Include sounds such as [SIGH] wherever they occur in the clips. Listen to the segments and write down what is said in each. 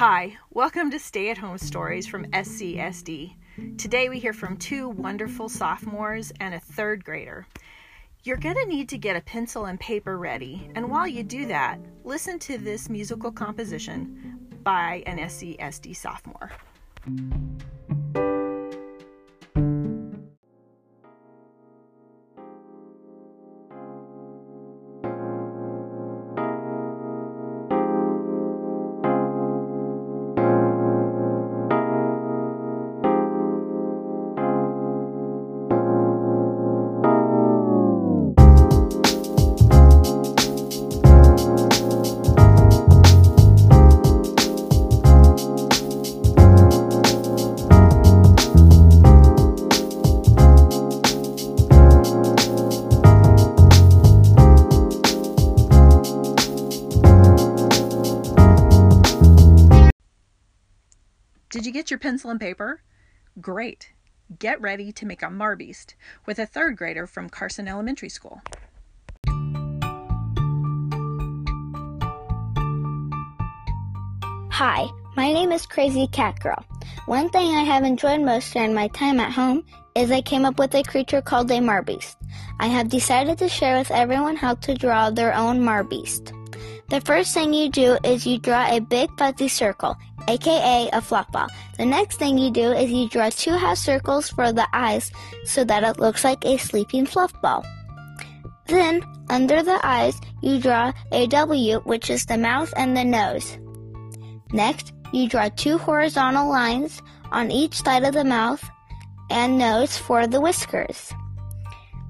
Hi, welcome to Stay at Home Stories from SCSD. Today we hear from two wonderful sophomores and a third grader. You're going to need to get a pencil and paper ready, and while you do that, listen to this musical composition by an SCSD sophomore. Did you get your pencil and paper? Great. Get ready to make a Marbeast with a third grader from Carson Elementary School. Hi, my name is Crazy Cat Girl. One thing I have enjoyed most during my time at home is I came up with a creature called a Marbeast. I have decided to share with everyone how to draw their own Marbeast. The first thing you do is you draw a big fuzzy circle, aka a fluff ball. The next thing you do is you draw two half circles for the eyes so that it looks like a sleeping fluff ball. Then, under the eyes, you draw a W, which is the mouth and the nose. Next, you draw two horizontal lines on each side of the mouth and nose for the whiskers.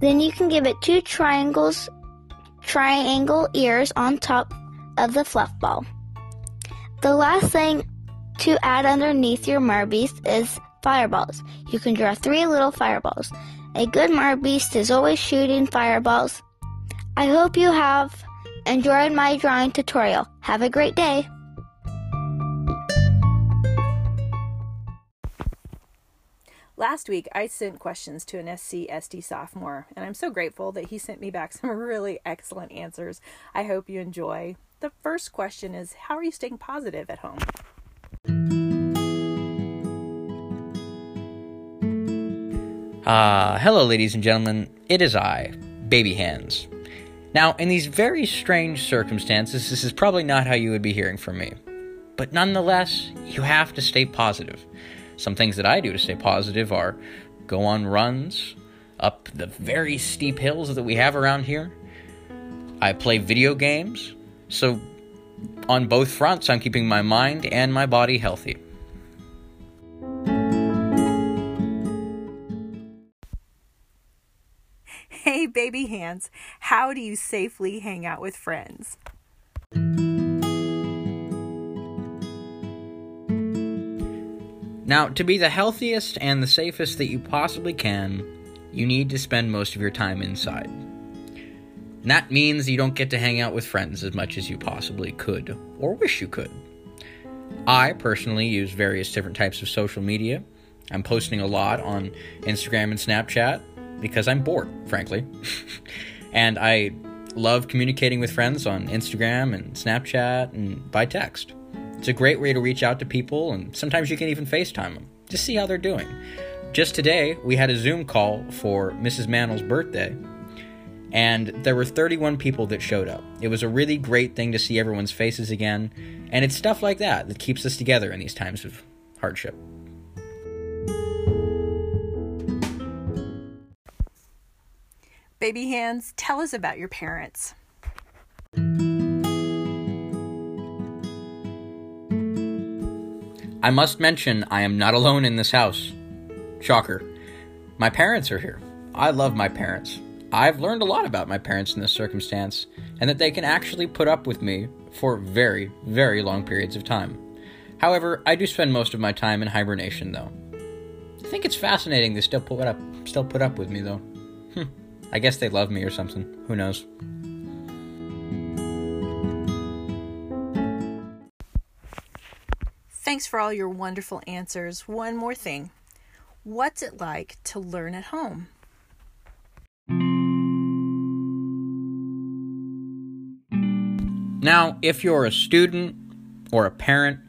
Then you can give it two triangles, triangle ears on top of the fluff ball. The last thing to add underneath your Marbeast is fireballs. You can draw three little fireballs. A good Marbeast is always shooting fireballs. I hope you have enjoyed my drawing tutorial. Have a great day. Last week, I sent questions to an SCSD sophomore, and I'm so grateful that he sent me back [LAUGHS] some really excellent answers. I hope you enjoy. The first question is How are you staying positive at home? Ah, uh, hello, ladies and gentlemen. It is I, Baby Hands. Now, in these very strange circumstances, this is probably not how you would be hearing from me. But nonetheless, you have to stay positive. Some things that I do to stay positive are go on runs up the very steep hills that we have around here. I play video games. So, on both fronts, I'm keeping my mind and my body healthy. Hey, baby hands, how do you safely hang out with friends? Now, to be the healthiest and the safest that you possibly can, you need to spend most of your time inside. And that means you don't get to hang out with friends as much as you possibly could, or wish you could. I personally use various different types of social media. I'm posting a lot on Instagram and Snapchat because I'm bored, frankly. [LAUGHS] and I love communicating with friends on Instagram and Snapchat and by text. It's a great way to reach out to people, and sometimes you can even FaceTime them. Just see how they're doing. Just today, we had a Zoom call for Mrs. Mannel's birthday, and there were 31 people that showed up. It was a really great thing to see everyone's faces again, and it's stuff like that that keeps us together in these times of hardship. Baby Hands, tell us about your parents. I must mention, I am not alone in this house. Shocker. My parents are here. I love my parents. I've learned a lot about my parents in this circumstance, and that they can actually put up with me for very, very long periods of time. However, I do spend most of my time in hibernation, though. I think it's fascinating they still put up, still put up with me, though. Hm. I guess they love me or something. Who knows? Thanks for all your wonderful answers. One more thing What's it like to learn at home? Now, if you're a student or a parent,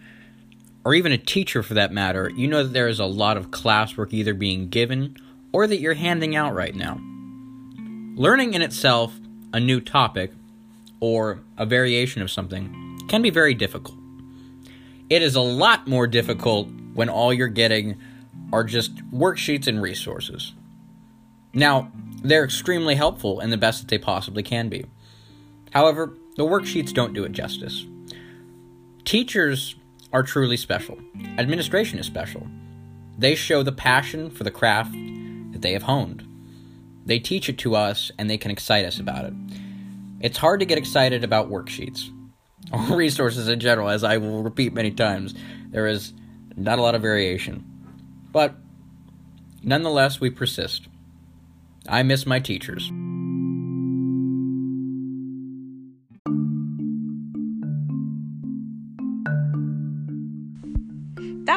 or even a teacher for that matter, you know that there is a lot of classwork either being given or that you're handing out right now. Learning in itself a new topic or a variation of something can be very difficult. It is a lot more difficult when all you're getting are just worksheets and resources. Now, they're extremely helpful and the best that they possibly can be. However, the worksheets don't do it justice. Teachers are truly special. Administration is special. They show the passion for the craft that they have honed. They teach it to us and they can excite us about it. It's hard to get excited about worksheets [LAUGHS] or resources in general, as I will repeat many times. There is not a lot of variation. But nonetheless, we persist. I miss my teachers.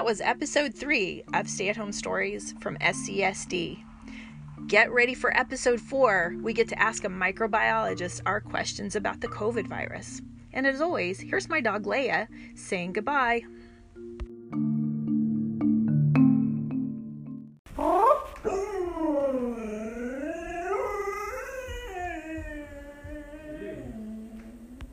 Was episode three of Stay at Home Stories from SCSD. Get ready for episode four. We get to ask a microbiologist our questions about the COVID virus. And as always, here's my dog Leia saying goodbye.